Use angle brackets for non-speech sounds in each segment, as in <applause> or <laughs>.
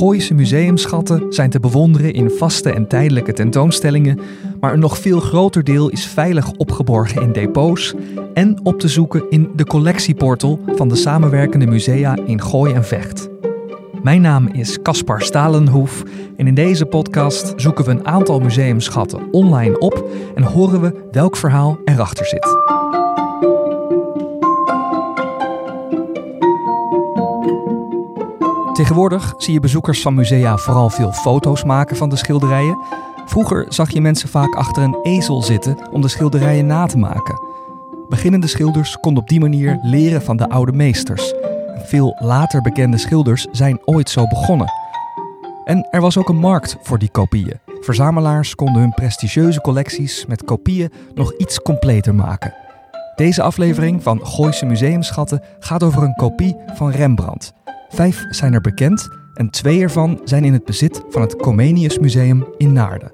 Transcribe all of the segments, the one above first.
Gooise museumschatten zijn te bewonderen in vaste en tijdelijke tentoonstellingen, maar een nog veel groter deel is veilig opgeborgen in depots en op te zoeken in de collectieportal van de samenwerkende musea in Gooi en Vecht. Mijn naam is Caspar Stalenhoef en in deze podcast zoeken we een aantal museumschatten online op en horen we welk verhaal erachter zit. Tegenwoordig zie je bezoekers van musea vooral veel foto's maken van de schilderijen. Vroeger zag je mensen vaak achter een ezel zitten om de schilderijen na te maken. Beginnende schilders konden op die manier leren van de oude meesters. Veel later bekende schilders zijn ooit zo begonnen. En er was ook een markt voor die kopieën. Verzamelaars konden hun prestigieuze collecties met kopieën nog iets completer maken. Deze aflevering van Gooise Museumschatten gaat over een kopie van Rembrandt. Vijf zijn er bekend en twee ervan zijn in het bezit van het Comenius Museum in Naarden.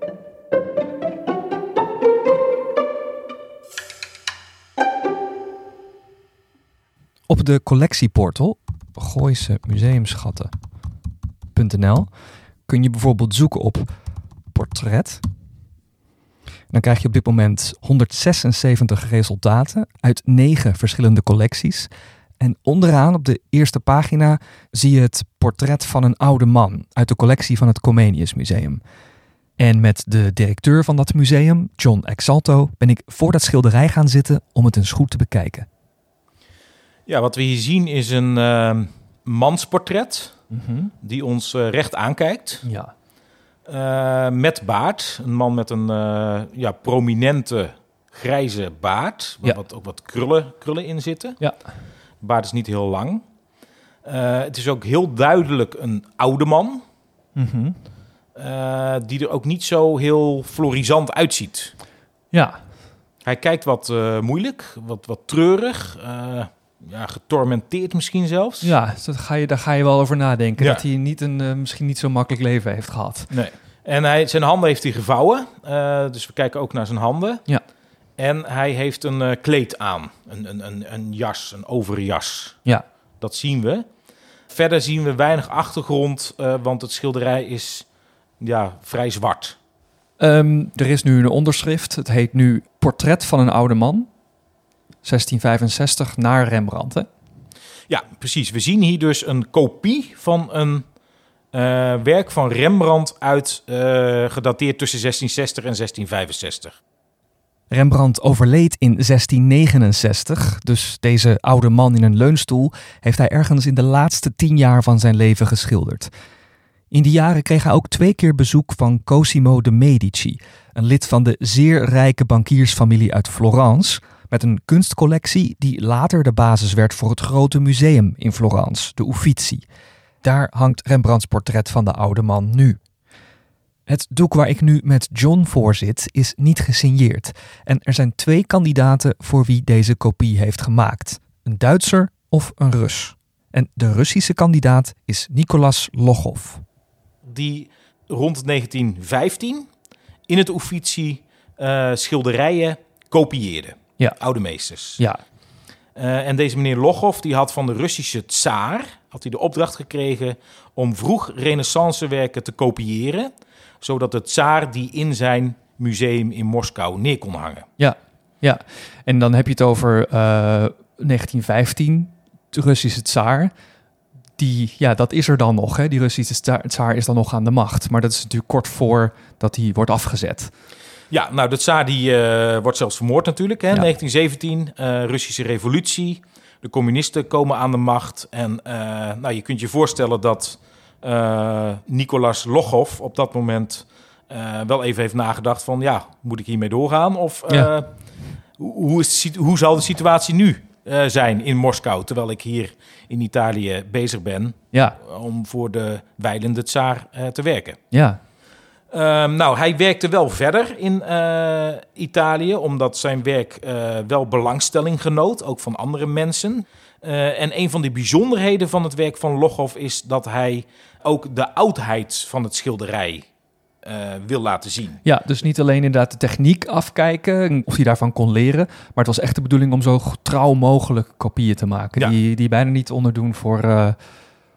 Op de collectieportal gooisemuseumschatten.nl kun je bijvoorbeeld zoeken op portret. Dan krijg je op dit moment 176 resultaten uit negen verschillende collecties. En onderaan op de eerste pagina zie je het portret van een oude man uit de collectie van het Comenius Museum. En met de directeur van dat museum, John Exalto, ben ik voor dat schilderij gaan zitten om het eens goed te bekijken. Ja, wat we hier zien is een uh, mansportret die ons uh, recht aankijkt. Ja. Uh, met baard. Een man met een uh, ja, prominente grijze baard. Waar Ja. wat, ook wat krullen, krullen in zitten. Ja. Baard is niet heel lang. Uh, het is ook heel duidelijk een oude man. Mhm. Uh, die er ook niet zo heel florisant uitziet. Ja. Hij kijkt wat uh, moeilijk, wat, wat treurig. Ja, getormenteerd misschien zelfs. Ja, dus dat ga je, daar ga je wel over nadenken. Ja. Dat hij niet een, misschien niet zo makkelijk leven heeft gehad. Nee. En hij, zijn handen heeft hij gevouwen. Dus we kijken ook naar zijn handen. Ja. En hij heeft een uh, kleed aan. Een, een, een, een jas, een overjas. Ja. Dat zien we. Verder zien we weinig achtergrond, uh, want het schilderij is ja, vrij zwart. Um, er is nu een onderschrift. Het heet nu Portret van een oude man. 1665 naar Rembrandt. Hè? Ja, precies. We zien hier dus een kopie van een uh, werk van Rembrandt uit uh, gedateerd tussen 1660 en 1665. Rembrandt overleed in 1669, dus deze oude man in een leunstoel heeft hij ergens in de laatste tien jaar van zijn leven geschilderd. In die jaren kreeg hij ook twee keer bezoek van Cosimo de Medici, een lid van de zeer rijke bankiersfamilie uit Florence, met een kunstcollectie die later de basis werd voor het grote museum in Florence, de Uffizi. Daar hangt Rembrandts portret van de oude man nu. Het doek waar ik nu met John voor zit is niet gesigneerd. En er zijn twee kandidaten voor wie deze kopie heeft gemaakt: een Duitser of een Rus. En de Russische kandidaat is Nicolas Logov. Die rond 1915 in het Uffizi uh, schilderijen kopieerde. Ja. Oude meesters. Ja. Uh, en deze meneer Logov die had van de Russische tsaar had hij de opdracht gekregen om vroeg renaissancewerken te kopiëren, zodat de tsaar die in zijn museum in Moskou neer kon hangen. Ja, ja. en dan heb je het over uh, 1915, de Russische tsaar. Die, ja, dat is er dan nog. Hè? Die Russische tsaar is dan nog aan de macht. Maar dat is natuurlijk kort voor dat hij wordt afgezet. Ja, nou, de tsaar die uh, wordt zelfs vermoord natuurlijk. Hè? Ja. 1917, uh, Russische revolutie. De communisten komen aan de macht. En uh, nou, je kunt je voorstellen dat Nicolas Logov op dat moment wel even heeft nagedacht van... ja, moet ik hiermee doorgaan? Of ja. hoe, is, hoe zal de situatie nu zijn in Moskou... terwijl ik hier in Italië bezig ben ja. om voor de wijdende tsaar te werken? Ja, nou, hij werkte wel verder in uh, Italië, omdat zijn werk uh, wel belangstelling genoot, ook van andere mensen. Uh, en een van de bijzonderheden van het werk van Logov is dat hij ook de oudheid van het schilderij wil laten zien. Ja, dus niet alleen inderdaad de techniek afkijken, of hij daarvan kon leren, maar het was echt de bedoeling om zo trouw mogelijk kopieën te maken, Ja. die, die bijna niet onderdoen voor,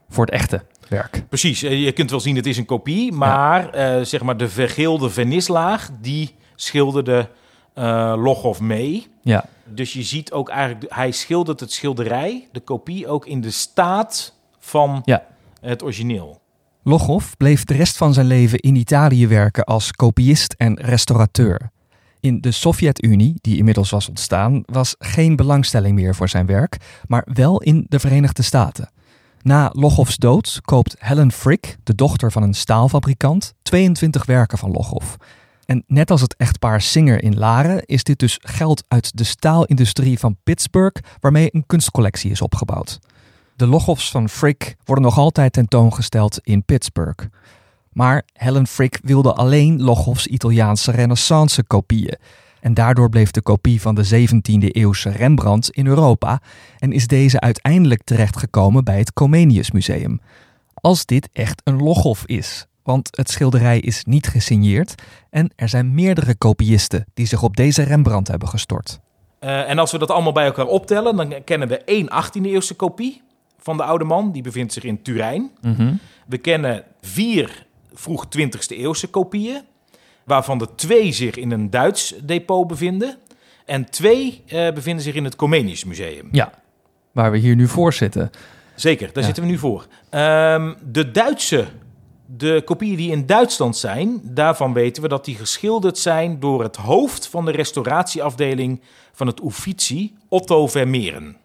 voor het echte. Werk. Precies, eh, je kunt wel zien het is een kopie, maar eh, zeg maar de vergeelde vernislaag die schilderde uh, Loghoff mee. Ja. Dus je ziet ook eigenlijk, hij schildert het schilderij, de kopie, ook in de staat van ja. het origineel. Loghoff bleef de rest van zijn leven in Italië werken als kopiist en restaurateur. In de Sovjet-Unie, die inmiddels was ontstaan, was geen belangstelling meer voor zijn werk, maar wel in de Verenigde Staten. Na Loghoffs dood koopt Helen Frick, de dochter van een staalfabrikant, 22 werken van Loghoff. En net als het echtpaar Singer in Laren is dit dus geld uit de staalindustrie van Pittsburgh waarmee een kunstcollectie is opgebouwd. De Loghoffs van Frick worden nog altijd tentoongesteld in Pittsburgh. Maar Helen Frick wilde alleen Loghoffs Italiaanse renaissance kopieën. En daardoor bleef de kopie van de 17e eeuwse Rembrandt in Europa en is deze uiteindelijk terechtgekomen bij het Comenius Museum. Als dit echt een Loghoff is, want het schilderij is niet gesigneerd en er zijn meerdere kopiisten die zich op deze Rembrandt hebben gestort. Uh, en als we dat allemaal bij elkaar optellen, dan kennen we één 18e eeuwse kopie van de oude man. Die bevindt zich in Turijn. Mm -hmm. We kennen vier vroeg 20e eeuwse kopieën, waarvan de twee zich in een Duits depot bevinden. En twee uh, bevinden zich in het Comenius Museum. Ja, waar we hier nu voor zitten. Zeker, daar ja. zitten we nu voor. Um, de Duitse, de kopieën die in Duitsland zijn, daarvan weten we dat die geschilderd zijn door het hoofd van de restauratieafdeling van het Uffizi, Otto Vermeeren.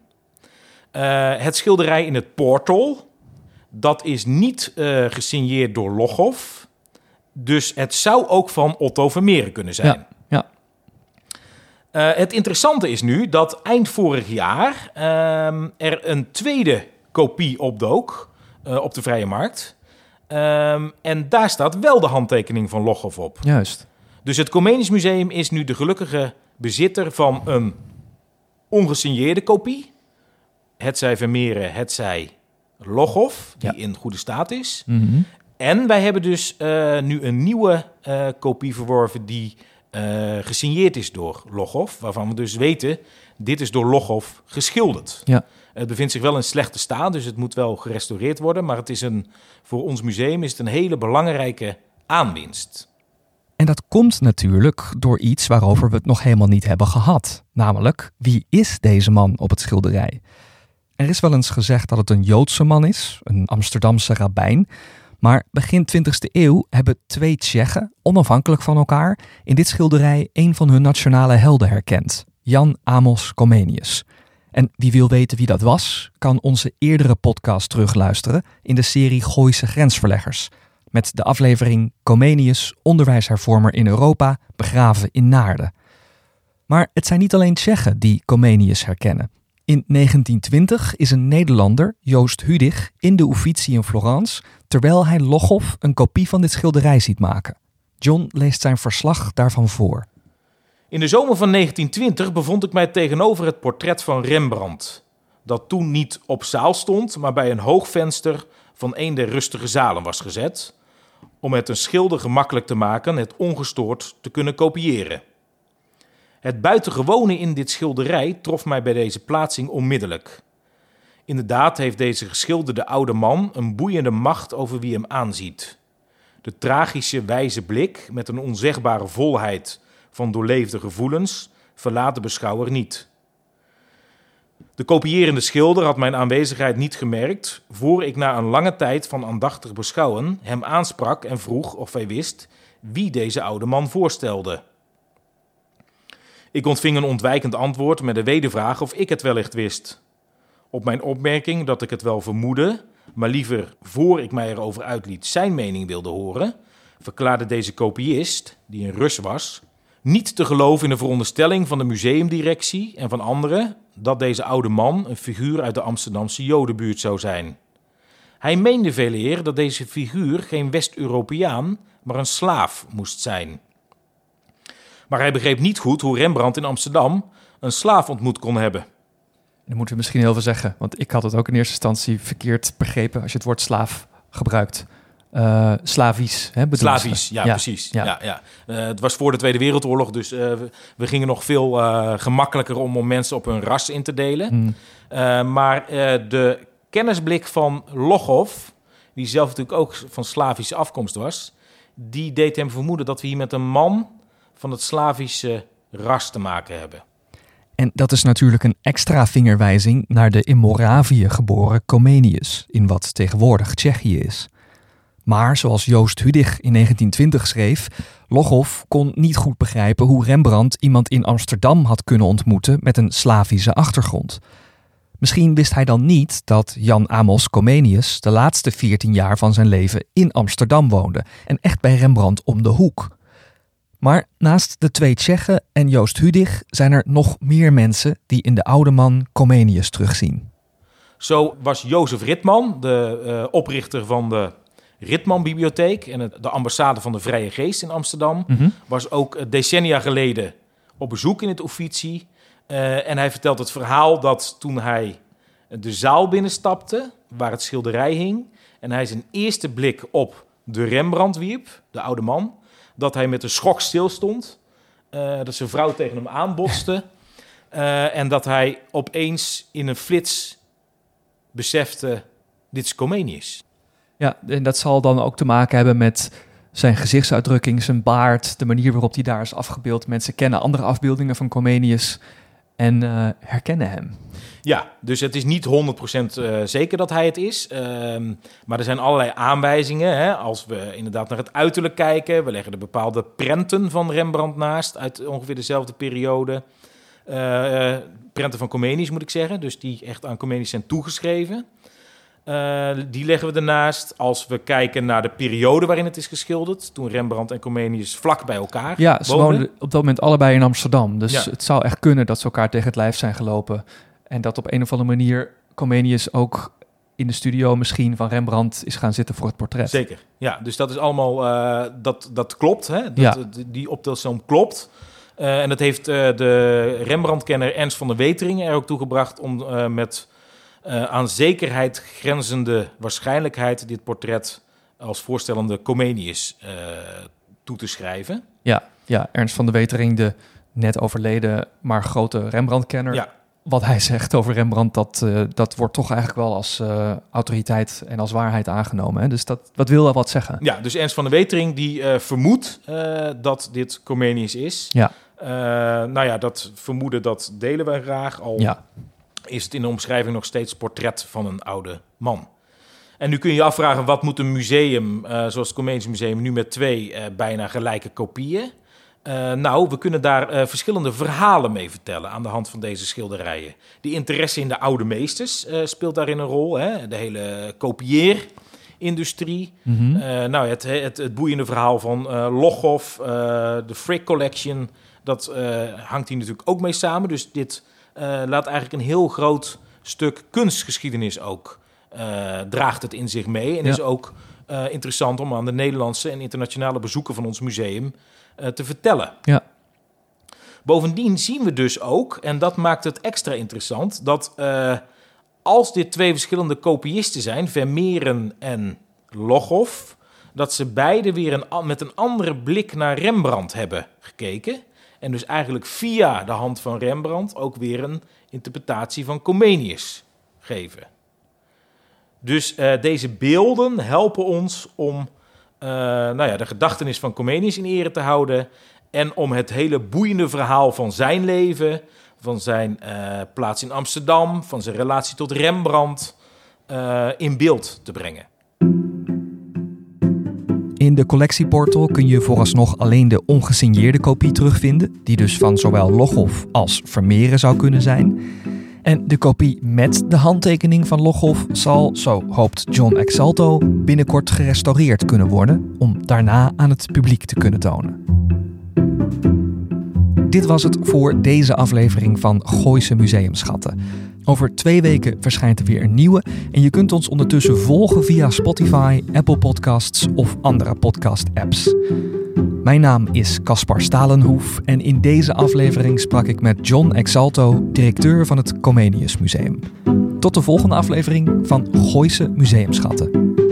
Uh, het schilderij in het Portal, dat is niet uh, gesigneerd door Loghoff. Dus het zou ook van Otto Vermeeren kunnen zijn. Ja, ja. Uh, het interessante is nu dat eind vorig jaar uh, er een tweede kopie opdook uh, op de vrije markt. Um, en daar staat wel de handtekening van Loghoff op. Juist. Dus het Comenius Museum is nu de gelukkige bezitter van een ongesigneerde kopie. Het zij Vermeeren, het zij Loghoff, die Ja. in goede staat is. Mhm. En wij hebben dus eh, nu een nieuwe eh, kopie verworven die eh, gesigneerd is door Loghoff. Waarvan we dus weten, dit is door Loghoff geschilderd. Ja. Het bevindt zich wel in slechte staat, dus het moet wel gerestaureerd worden. Maar het is een, voor ons museum is het een hele belangrijke aanwinst. En dat komt natuurlijk door iets waarover we het nog helemaal niet hebben gehad. Namelijk, wie is deze man op het schilderij? Er is wel eens gezegd dat het een Joodse man is, een Amsterdamse rabbijn. Maar begin 20e eeuw hebben twee Tsjechen, onafhankelijk van elkaar, in dit schilderij een van hun nationale helden herkend: Jan Amos Comenius. En wie wil weten wie dat was, kan onze eerdere podcast terugluisteren in de serie Gooise Grensverleggers. Met de aflevering Comenius, onderwijshervormer in Europa, begraven in Naarden. Maar het zijn niet alleen Tsjechen die Comenius herkennen. In 1920 is een Nederlander, Joost Hudig, in de Uffizi in Florence, terwijl hij Loghoff een kopie van dit schilderij ziet maken. John leest zijn verslag daarvan voor. In de zomer van 1920 bevond ik mij tegenover het portret van Rembrandt. Dat toen niet op zaal stond, maar bij een hoog venster van een der rustige zalen was gezet. Om het een schilder gemakkelijk te maken het ongestoord te kunnen kopiëren. Het buitengewone in dit schilderij trof mij bij deze plaatsing onmiddellijk. Inderdaad heeft deze geschilderde oude man een boeiende macht over wie hem aanziet. De tragische wijze blik met een onzegbare volheid van doorleefde gevoelens verlaat de beschouwer niet. De kopierende schilder had mijn aanwezigheid niet gemerkt, voor ik na een lange tijd van aandachtig beschouwen hem aansprak en vroeg of hij wist wie deze oude man voorstelde. Ik ontving een ontwijkend antwoord met de wedervraag of ik het wellicht wist. Op mijn opmerking dat ik het wel vermoedde, maar liever voor ik mij erover uitliet zijn mening wilde horen, verklaarde deze kopiist, die een Rus was, niet te geloven in de veronderstelling van de museumdirectie en van anderen dat deze oude man een figuur uit de Amsterdamse Jodenbuurt zou zijn. Hij meende veel eer dat deze figuur geen West-Europeaan, maar een slaaf moest zijn. Maar hij begreep niet goed hoe Rembrandt in Amsterdam een slaaf ontmoet kon hebben. Dan moeten we misschien heel veel zeggen, want ik had het ook in eerste instantie verkeerd begrepen als je het woord slaaf gebruikt. Uh, Slavisch, hè, Slavisch, ja, ja, precies. Ja. Ja, ja. Uh, het was voor de Tweede Wereldoorlog, dus uh, we, we, gingen nog veel gemakkelijker om, om mensen op hun ras in te delen. Mm. maar de kennisblik van Loghoff, die zelf natuurlijk ook van Slavische afkomst was, die deed hem vermoeden dat we hier met een man van het Slavische ras te maken hebben. En dat is natuurlijk een extra vingerwijzing naar de in Moravië geboren Comenius, in wat tegenwoordig Tsjechië is. Maar zoals Joost Hudig in 1920 schreef, Logov kon niet goed begrijpen hoe Rembrandt iemand in Amsterdam had kunnen ontmoeten met een Slavische achtergrond. Misschien wist hij dan niet dat Jan Amos Comenius de laatste 14 jaar van zijn leven in Amsterdam woonde en echt bij Rembrandt om de hoek. Maar naast de twee Tsjechen en Joost Hudig zijn er nog meer mensen die in de oude man Comenius terugzien. Zo was Jozef Ritman, de uh, oprichter van de Ritman-bibliotheek en de ambassade van de Vrije Geest in Amsterdam, Mhm. was ook decennia geleden op bezoek in het Uffizi. Uh, en hij vertelt het verhaal dat toen hij de zaal binnenstapte, waar het schilderij hing, en hij zijn eerste blik op de Rembrandt wierp, de oude man, dat hij met een schok stilstond, uh, dat zijn vrouw tegen hem aanbotste uh, <laughs> en dat hij opeens in een flits besefte, dit is Comenius. Ja, en dat zal dan ook te maken hebben met zijn gezichtsuitdrukking, zijn baard, de manier waarop hij daar is afgebeeld. Mensen kennen andere afbeeldingen van Comenius en uh, herkennen hem. Ja, dus het is niet 100% uh, zeker dat hij het is. Uh, maar er zijn allerlei aanwijzingen. Hè? Als we inderdaad naar het uiterlijk kijken. We leggen er bepaalde prenten van Rembrandt naast. Uit ongeveer dezelfde periode. Uh, prenten van Comenius moet ik zeggen. Dus die echt aan Comenius zijn toegeschreven. Uh, die leggen we ernaast. Als we kijken naar de periode waarin het is geschilderd. Toen Rembrandt en Comenius vlak bij elkaar Ja, ze woonden. woonden op dat moment allebei in Amsterdam. Dus Ja. het zou echt kunnen dat ze elkaar tegen het lijf zijn gelopen. En dat op een of andere manier Comenius ook in de studio misschien van Rembrandt is gaan zitten voor het portret. Zeker, ja. Dus dat is allemaal, uh, dat, dat klopt. Hè? Dat, Ja. Die optelsom klopt. Uh, en dat heeft de Rembrandt-kenner Ernst van der Wetering er ook toegebracht om met uh, aan zekerheid grenzende waarschijnlijkheid dit portret als voorstellende Comenius uh, toe te schrijven. Ja, ja, Ernst van de Wetering, de net overleden, maar grote Rembrandt-kenner. Ja. Wat hij zegt over Rembrandt, dat, uh, dat wordt toch eigenlijk wel als autoriteit en als waarheid aangenomen. Hè? Dus dat, dat wil wel wat zeggen. Ja, dus Ernst van de Wetering die vermoedt dat dit Comenius is. Ja. nou ja, dat vermoeden dat delen wij graag. Al Ja. Is het in de omschrijving nog steeds portret van een oude man. En nu kun je je afvragen, wat moet een museum, uh, zoals het Comenius Museum, nu met twee uh, bijna gelijke kopieën? Uh, nou, we kunnen daar uh, verschillende verhalen mee vertellen aan de hand van deze schilderijen. Die interesse in de oude meesters uh, speelt daarin een rol. Hè? De hele kopieerindustrie. Mhm. Mm -hmm. nou, het, het, het, boeiende verhaal van Loghoff, de Frick Collection, dat hangt hier natuurlijk ook mee samen. Dus dit laat eigenlijk een heel groot stuk kunstgeschiedenis ook, draagt het in zich mee. En Ja. is ook interessant om aan de Nederlandse en internationale bezoeken van ons museum te vertellen. Ja. Bovendien zien we dus ook, en dat maakt het extra interessant, dat uh, als dit twee verschillende kopiisten zijn, Vermeeren en Loghoff, dat ze beide weer een, met een andere blik naar Rembrandt hebben gekeken. En dus eigenlijk via de hand van Rembrandt ook weer een interpretatie van Comenius geven. Dus uh, deze beelden helpen ons om uh, nou ja, de gedachtenis van Comenius in ere te houden. En om het hele boeiende verhaal van zijn leven, van zijn uh, plaats in Amsterdam, van zijn relatie tot Rembrandt in beeld te brengen. In de collectieportal kun je vooralsnog alleen de ongesigneerde kopie terugvinden, die dus van zowel Loghoff als Vermeeren zou kunnen zijn. En de kopie met de handtekening van Loghoff zal, zo hoopt John Exalto, binnenkort gerestaureerd kunnen worden om daarna aan het publiek te kunnen tonen. Dit was het voor deze aflevering van Gooise Museumschatten. Over twee weken verschijnt er weer een nieuwe en je kunt ons ondertussen volgen via Spotify, Apple Podcasts of andere podcast-apps. Mijn naam is Caspar Stalenhoef en in deze aflevering sprak ik met John Exalto, directeur van het Comenius Museum. Tot de volgende aflevering van Gooise Museumschatten.